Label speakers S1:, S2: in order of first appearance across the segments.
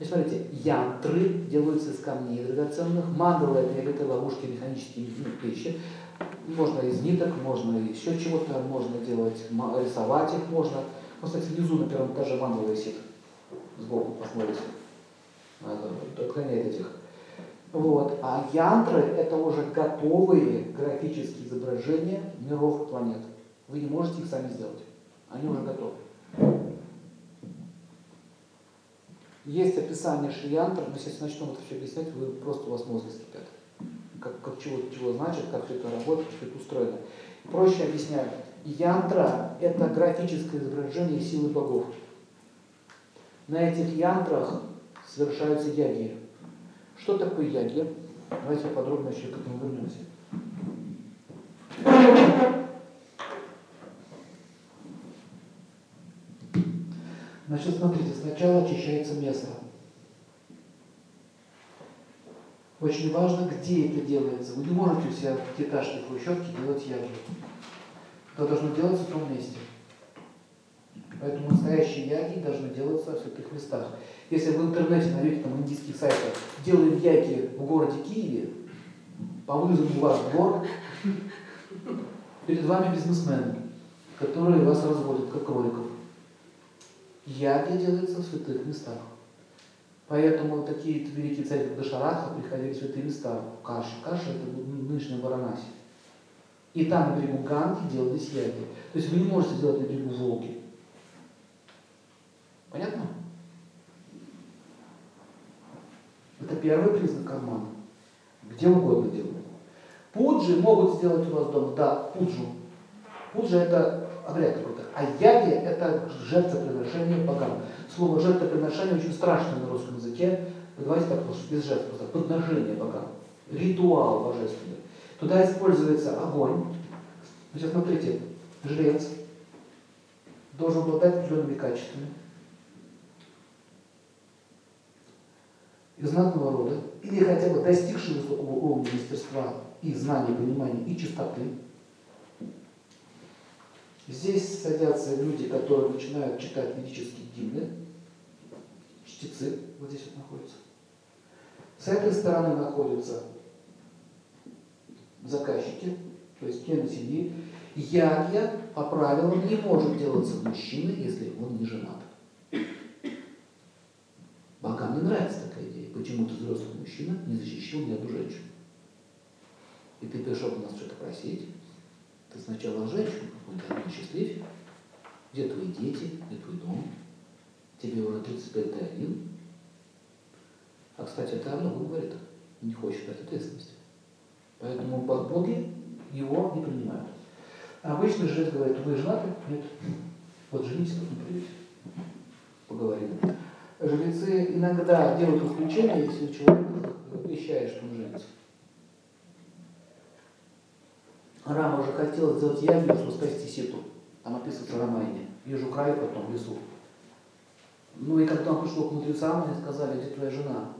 S1: И смотрите, янтры делаются из камней драгоценных, мандалы это, говорю, ловушки, механические ну, вещи. Можно из ниток, можно еще чего-то, можно делать, рисовать их можно. Вот, кстати, внизу на первом этаже мандала висит. Сбоку посмотрите. Отклоняет этих. Вот. А янтры это уже готовые графические изображения миров планет. Вы не можете их сами сделать. Они уже готовы. Есть описание шриянтра, но если начнем это все объяснять, вы просто у вас мозг скипят. Как, как чего, чего значит, как все это работает, как все это устроено. Проще объясняю. Янтра – это графическое изображение силы богов. На этих янтрах совершаются яги. Что такое яги? Давайте подробно еще к этому вернемся. Значит, смотрите, сначала очищается место. Очень важно, где это делается. Вы не можете у себя в пятиэтажной хрущевке делать ягоды. Это должно делаться в том месте. Поэтому настоящие яги должны делаться в святых местах. Если в интернете найдете там индийских сайтах, делаем яги в городе Киеве, по вызову вас в двор, перед вами бизнесмены, которые вас разводят, как кроликов. Яги делается в святых местах. Поэтому такие великие цари, как Дашараха, приходили в святые места. Каши. Каша – это нынешняя Варанаси. И там на берегу Ганги делались яги. То есть вы не можете сделать на берегу Волги. Понятно? Это первый признак кармана. Где угодно делают. Пуджи могут сделать у вас дома. Да, пуджу. Пуджа это обряд какой-то. А яги это жертвоприношение богам. Слово жертвоприношение очень страшное на русском языке. Давайте так, что без жертв, просто подношение богам. Ритуал божественный. Туда используется огонь. Значит, смотрите, жрец должен обладать определенными качествами. Из знатного рода, или хотя бы достигший высокого уровня мастерства и знания, понимания и чистоты. Здесь садятся люди, которые начинают читать ведические гимны, чтецы, вот здесь вот находятся. С этой стороны находятся заказчики, то есть члены семьи. Ягья по правилам не может делаться мужчина, если он не женат. Богам не нравится такая идея. Почему-то взрослый мужчина не защищал ни одну женщину. И ты пришел у нас что-то просить, ты сначала женщину какую-то счастливь, где твои дети, где твой дом, тебе уже 35 ты один. А, кстати, это о говорит, не хочет брать ответственности. Поэтому боги его не принимают. А обычный жрец говорит, вы женаты? Нет. Вот женитесь, потом придете. Поговорим. Жрецы иногда делают исключение, если человек обещает, что он женится. Рама уже хотела сделать ягоду, чтобы спасти Ситу. Там описывается Рамайне. Вижу край потом в лесу. Ну и когда он пришел к мудрецам, они сказали, где твоя жена?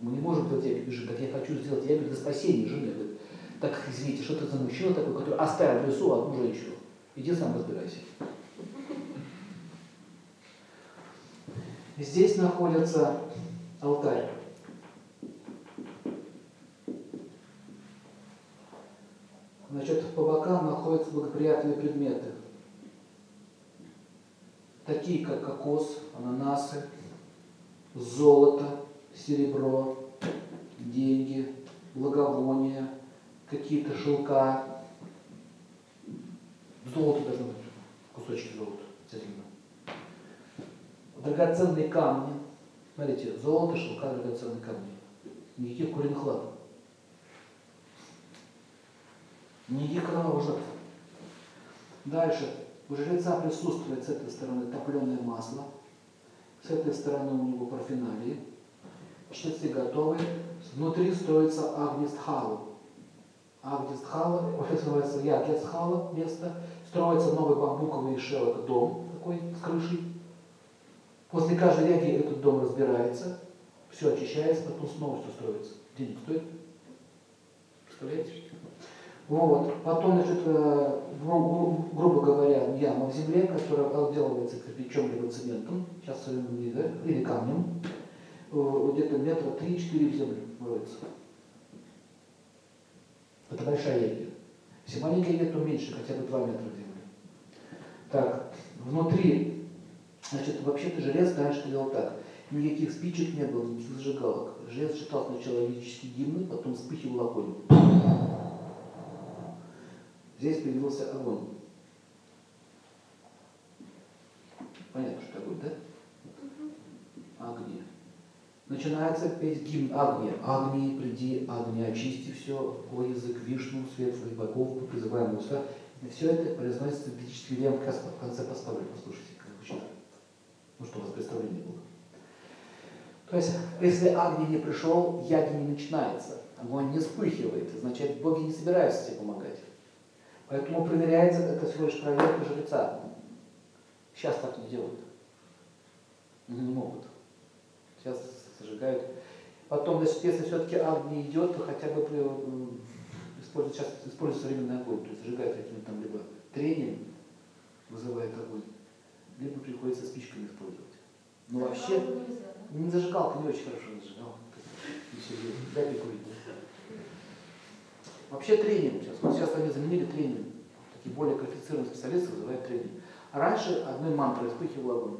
S1: Мы не можем делать без жены. Так я хочу сделать ябеду для спасения жены. Говорит, так извините, что ты за мужчина такой, который оставил в лесу одну женщину? Иди сам разбирайся. Здесь находится алтарь. Значит, по бокам находятся благоприятные предметы, такие как кокос, ананасы, золото, серебро, деньги, благовония, какие-то шелка. Золото должно быть, кусочки золота, обязательно. Драгоценные камни. Смотрите, золото, шелка, драгоценные камни. Никаких куриных лап. Никаких кровавых жертв. Дальше. У жреца присутствует с этой стороны топленое масло, с этой стороны у него парфеналии. Чтецы готовы. Внутри строится Агнистхала. Агнистхала, называется Ягецхала место. Строится новый бамбуковый шелок дом такой с крышей. После каждой яги этот дом разбирается, все очищается, потом снова все строится. Денег стоит? Представляете? Вот. Потом, значит, э, грубо говоря, яма в земле, которая отделывается кирпичом либо цементом, сейчас или камнем. э, где-то метра 3-4 в землю роется. Это большая. Если маленькая ягодь, то меньше, хотя бы 2 метра в землю. Так, внутри, значит, вообще-то жрец раньше делал так. Никаких спичек не было, никаких зажигалок. Жрец читал сначала ведические гимны, потом вспыхивал огонь. Здесь появился огонь. Понятно, что огонь, да? Огни. Начинается петь гимн Агни. Агни, приди, Агни, очисти все, о язык Вишну, светлых богов, призываем уста. И все это произносится в ведический лем в конце поставлю. Послушайте, как читаете. Ну, что у вас представление было. То есть, если Агни не пришел, яги не начинается. Огонь не вспыхивает. Значит, боги не собираются тебе помогать. Поэтому проверяется, это всего лишь проверка жреца. Сейчас так не делают. Не могут. Сейчас зажигают. Потом, значит, если все-таки Агни идет, то хотя бы используют, сейчас используют современный огонь, то есть зажигают каким-то там либо трением, вызывает огонь, либо приходится спичками использовать. Но вообще, не зажигалка не очень хорошо зажигал. Дай прикурить. Вообще тренинг сейчас. Сейчас они заменили тренинг. Такие более квалифицированные специалисты вызывают тренинг. А раньше одной мантрой вспыхивал огонь.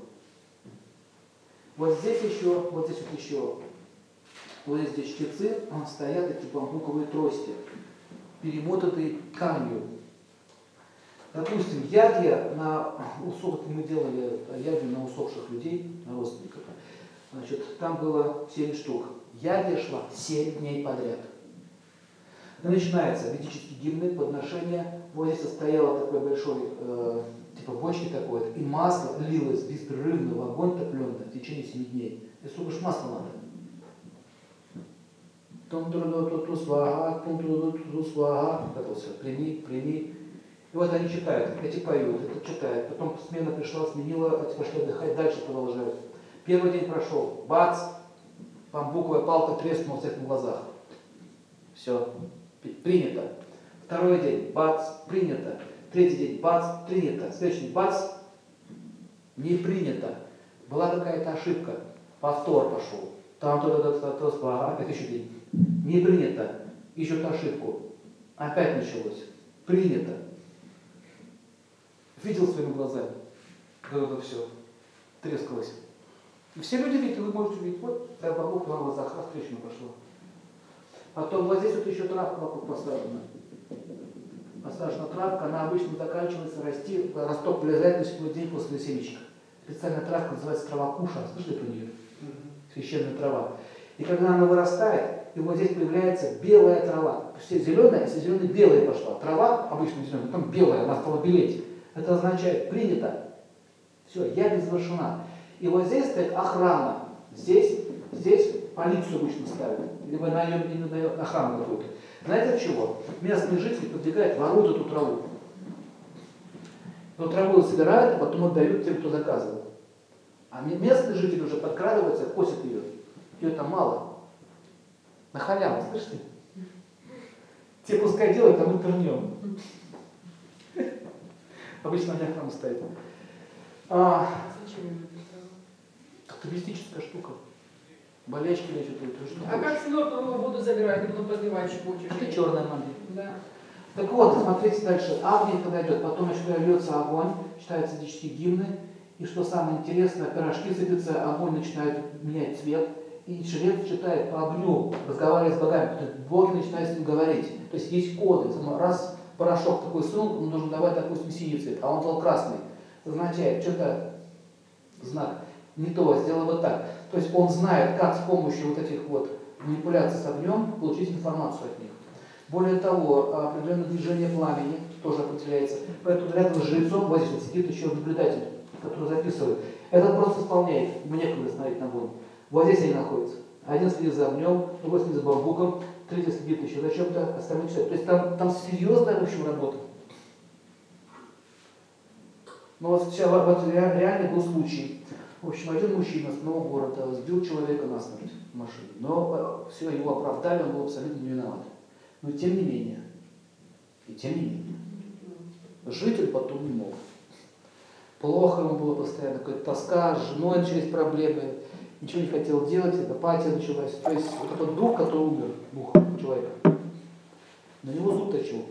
S1: Вот здесь еще, вот здесь вот еще, вот здесь чтецы стоят эти бамбуковые трости, перемотанные тканью. Допустим, яги на усопших, мы делали яги на усопших людей, на родственников. Значит, там было 7 штук. Яги шла 7 дней подряд. И начинается ведические гимны, подношения. Вот здесь стояло такой большой, э, типа бочки такой, и масло лилось беспрерывно в огонь топленое в течение 7 дней. И сколько ж масла надо? Том труду туту свага, том труду туту свага. Это все, прими, прими. И вот они читают, эти поют, это читают. Потом смена пришла, сменила, эти пошли отдыхать, дальше продолжают. Первый день прошел, бац, бамбуковая палка треснула всех на глазах. Все, принято. Второй день, бац, принято. Третий день, бац, принято. Следующий день, бац, не принято. Была какая-то ошибка. Повтор пошел. Там то-то, то-то, то опять еще день. Не принято. Ищут ошибку. Опять началось. Принято. Видел своими глазами. Вот это все. Трескалось. И все люди видят, вы можете увидеть, вот, дай Богу, на глазах, раз трещина. Потом вот здесь вот еще травка вокруг посажена. Посажена травка, она обычно заканчивается расти, росток вылезает на седьмой день после семечка. Специальная травка называется трава куша. Слышали про нее? Священная трава. И когда она вырастает, и вот здесь появляется белая трава. Все зеленая, если зеленая белая пошла. Трава, обычно зеленая, потом белая, она стала белеть. Это означает, принято. Все, я завершена. И вот здесь стоит охрана. Здесь, здесь полицию обычно ставят. Либо наем, или наем охрану какую-то. Знаете от чего? Местные жители подвигают, воруют эту траву. Но траву собирают, а потом отдают тем, кто заказывал. А местные жители уже подкрадываются, косят ее. Ее там мало. На халяву, слышите? Те пускай делают, а мы вернем. Обычно они охрану стоит. А, туристическая штука. Болячки лечат.
S2: А как с мертвого воду забирают потом подливают чебучек?
S1: Это черная магия.
S2: Да.
S1: Так вот, смотрите дальше. Агния когда идет, потом еще льется огонь, читаются ведические гимны. И что самое интересное, пирожки сыпятся, огонь начинает менять цвет. И жрец читает по огню, разговаривая с богами. То есть боги начинают с ним говорить. То есть есть коды. Раз порошок такой сунул, он должен давать, допустим, синий цвет, а он дал красный. Это означает, что-то знак не то, сделай вот так. То есть он знает, как с помощью вот этих вот манипуляций с огнем получить информацию от них. Более того, определенное движение пламени тоже определяется. Поэтому рядом с жрецом здесь сидит еще наблюдатель, который записывает. Этот просто исполняет, ему некогда смотреть на огонь. Вот здесь они находятся. Один следит за огнем, другой следит за бамбуком, третий следит еще за чем-то, остальные читают. То есть там, там серьезная, в общем, работа. Но вот сейчас вот реально был случай. В общем, один мужчина с нового города сбил человека насмерть в машине. Но э, все его оправдали, он был абсолютно не виноват. Но тем не менее, и тем не менее, житель потом не мог. Плохо ему было постоянно, какая-то тоска, с женой начались проблемы. ничего не хотел делать, это апатия началась. То есть вот этот дух, который умер, дух человека, на него зуб точил.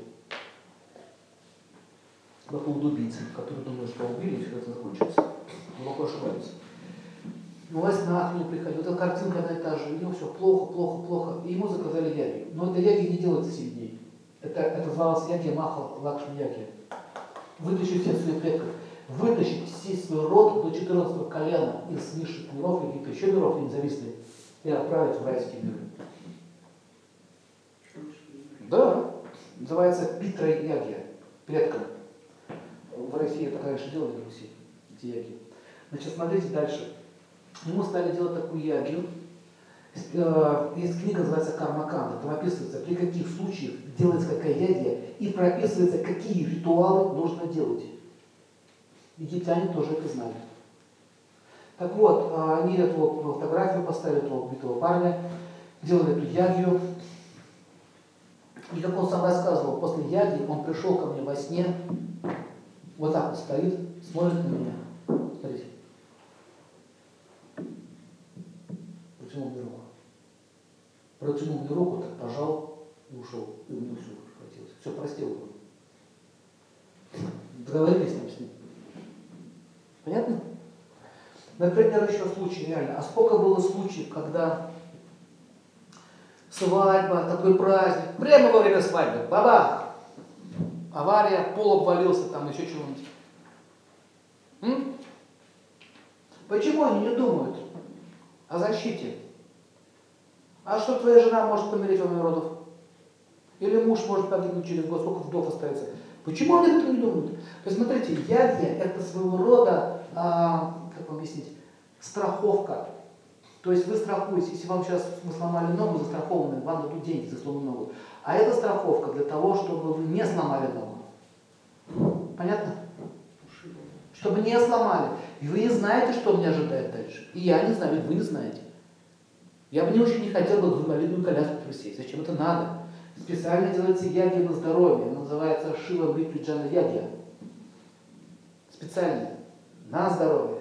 S1: Вокруг убийцы, который думает, что убили, и все это закончится. Глубоко ошибается. Но власть на не приходила. Эта картинка на этаже, у него все плохо, плохо, плохо. И ему заказали яги. Но эта яги не делается 7 дней. Это, это называлось яги Маха Лакшми Яги. Вытащить всех своих предков. Вытащить все свой род до 14 колена из низших миров, или каких-то еще миров независимых, и отправить в райские миры. Да, называется Питра Ягия, предком. В России это, конечно, делали в Руси, эти яги. Значит, смотрите дальше. Ему стали делать такую ягию. Э, есть книга, называется Кармаканда. Там описывается, при каких случаях делается какая ягия, и прописывается, какие ритуалы нужно делать. Египтяне тоже это знали. Так вот, э, они эту фотографию поставили, этого убитого парня, делали эту ягию. И как он сам рассказывал, после яги он пришел ко мне во сне, вот так вот стоит, смотрит на меня. Смотрите. Протянул мне руку, так пожал и ушел. И у него все прекратилось. Все, простил его. Договорились там с ним. Понятно? Например, еще случай реально. А сколько было случаев, когда свадьба, такой праздник, прямо во время свадьбы, бабах, авария, пол обвалился, там еще чего-нибудь. Почему они не думают о защите? А что твоя жена может помереть во время родов? Или муж может погибнуть через год, сколько вдов остается? Почему они об этом не думают? То есть, смотрите, ягья – это своего рода, а, как вам объяснить, страховка. То есть вы страхуете, если вам сейчас мы сломали ногу, застрахованы, вам дадут деньги за сломанную ногу. А это страховка для того, чтобы вы не сломали ногу. Понятно? Чтобы не сломали. И вы не знаете, что меня ожидает дальше. И я не знаю, и вы не знаете. Я бы не очень не хотел бы инвалидную коляску присесть. Зачем это надо? Специально делается ягия на здоровье. Она называется Шива Бриквиджана ягия. Специально. На здоровье.